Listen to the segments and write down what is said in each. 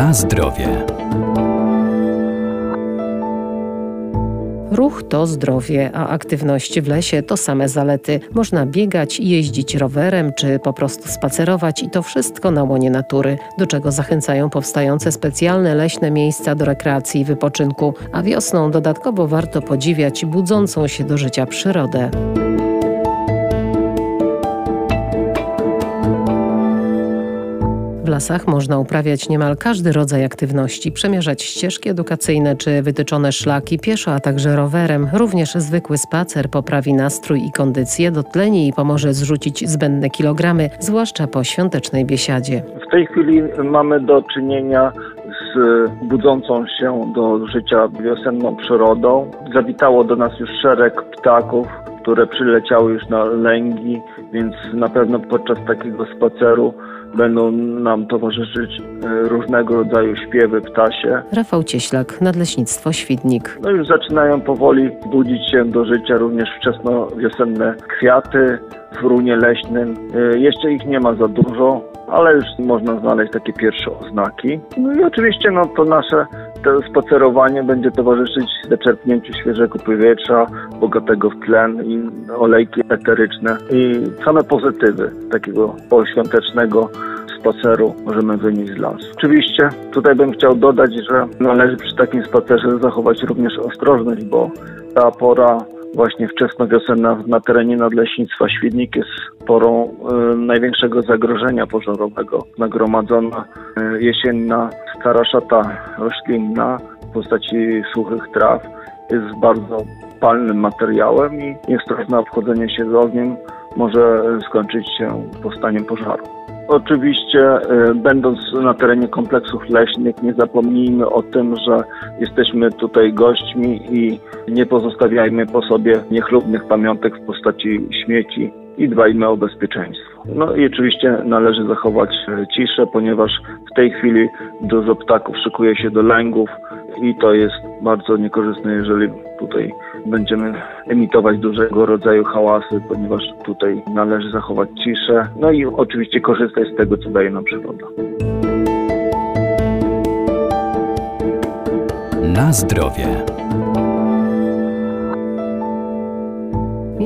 Na zdrowie. Ruch to zdrowie, a aktywność w lesie to same zalety. Można biegać, jeździć rowerem czy po prostu spacerować i to wszystko na łonie natury, do czego zachęcają powstające specjalne leśne miejsca do rekreacji i wypoczynku, a wiosną dodatkowo warto podziwiać budzącą się do życia przyrodę. Lasach można uprawiać niemal każdy rodzaj aktywności, przemierzać ścieżki edukacyjne czy wytyczone szlaki pieszo, a także rowerem. Również zwykły spacer poprawi nastrój i kondycję, dotleni i pomoże zrzucić zbędne kilogramy, zwłaszcza po świątecznej biesiadzie. W tej chwili mamy do czynienia z budzącą się do życia wiosenną przyrodą. Zawitało do nas już szereg ptaków, które przyleciały już na lęgi, więc na pewno podczas takiego spaceru będą nam towarzyszyć e, różnego rodzaju śpiewy ptasie. Rafał Cieślak, Nadleśnictwo Świdnik. No już zaczynają powoli budzić się do życia również wczesnowiosenne kwiaty w runie leśnym. E, jeszcze ich nie ma za dużo, ale już można znaleźć takie pierwsze oznaki. No i oczywiście no, to nasze to spacerowanie będzie towarzyszyć zaczerpnięciu świeżego powietrza, bogatego w tlen i olejki eteryczne i same pozytywy takiego poświątecznego spaceru możemy wynieść z lasu. Oczywiście tutaj bym chciał dodać, że należy przy takim spacerze zachować również ostrożność, bo ta pora właśnie wczesnowiosenna na terenie Nadleśnictwa Świdnik jest porą y, największego zagrożenia pożarowego. Nagromadzona y, jesienna stara szata roślinna w postaci suchych traw jest bardzo palnym materiałem i nieostrożne obchodzenie się z ogniem może skończyć się powstaniem pożaru. Oczywiście, y, będąc na terenie kompleksów leśnych, nie zapomnijmy o tym, że jesteśmy tutaj gośćmi i nie pozostawiajmy po sobie niechlubnych pamiątek w postaci śmieci i dbajmy o bezpieczeństwo. No i oczywiście należy zachować e, ciszę, ponieważ w tej chwili dużo ptaków szykuje się do lęgów i to jest bardzo niekorzystne, jeżeli tutaj będziemy emitować dużego rodzaju hałasy, ponieważ tutaj należy zachować ciszę, no i oczywiście korzystać z tego, co daje nam przyroda. Na zdrowie.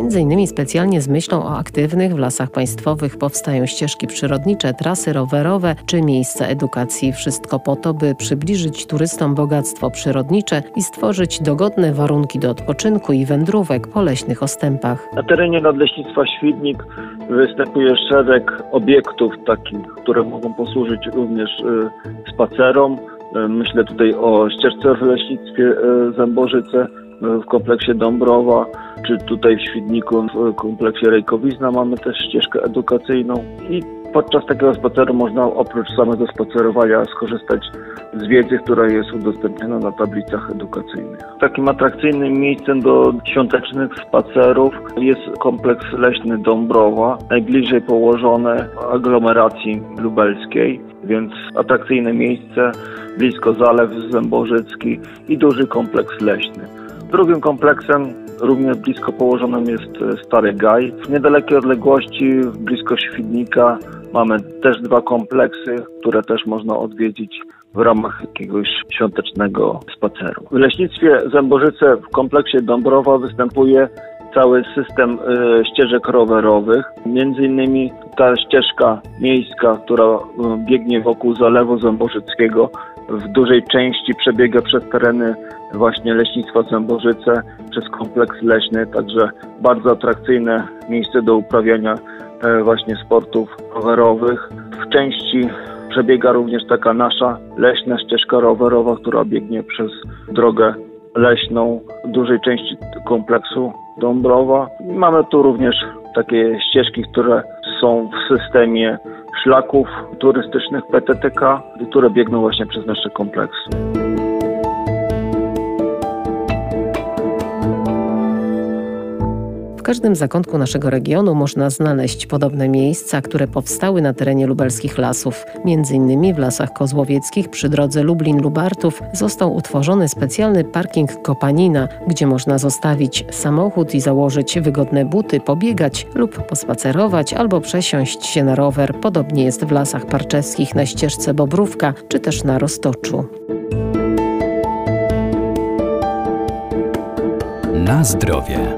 Między innymi specjalnie z myślą o aktywnych w lasach państwowych powstają ścieżki przyrodnicze, trasy rowerowe czy miejsca edukacji. Wszystko po to, by przybliżyć turystom bogactwo przyrodnicze i stworzyć dogodne warunki do odpoczynku i wędrówek po leśnych ostępach. Na terenie Nadleśnictwa Świdnik występuje szereg obiektów takich, które mogą posłużyć również y, spacerom. Y, myślę tutaj o ścieżce w leśnictwie y, Zębożyce, w kompleksie Dąbrowa, czy tutaj w Świdniku w kompleksie Rejkowizna mamy też ścieżkę edukacyjną i podczas takiego spaceru można oprócz samego spacerowania skorzystać z wiedzy, która jest udostępniona na tablicach edukacyjnych. Takim atrakcyjnym miejscem do świątecznych spacerów jest kompleks leśny Dąbrowa, najbliżej położone aglomeracji lubelskiej, więc atrakcyjne miejsce, blisko Zalew Zębożycki i duży kompleks leśny. Drugim kompleksem, również blisko położonym jest e, Stary Gaj. W niedalekiej odległości, blisko Świdnika, mamy też dwa kompleksy, które też można odwiedzić w ramach jakiegoś świątecznego spaceru. W leśnictwie Zębożyce w kompleksie Dąbrowa występuje cały system y, ścieżek rowerowych. Między innymi ta ścieżka miejska, która y, biegnie wokół Zalewu Zębożyckiego, w dużej części przebiega przez tereny właśnie Leśnictwa Zębożyce, przez kompleks leśny, także bardzo atrakcyjne miejsce do uprawiania e, właśnie sportów rowerowych. W części przebiega również taka nasza leśna ścieżka rowerowa, która biegnie przez drogę leśną dużej części kompleksu Dąbrowa. Mamy tu również takie ścieżki, które są w systemie szlaków turystycznych PTTK, które biegną właśnie przez nasze kompleksy. Każdym zakątku naszego regionu można znaleźć podobne miejsca, które powstały na terenie lubelskich lasów. Między innymi w Lasach Kozłowieckich przy drodze Lublin-Lubartów został utworzony specjalny parking Kopanina, gdzie można zostawić samochód i założyć wygodne buty, pobiegać lub pospacerować albo przesiąść się na rower. Podobnie jest w Lasach Parczewskich na ścieżce Bobrówka czy też na Roztoczu. Na zdrowie.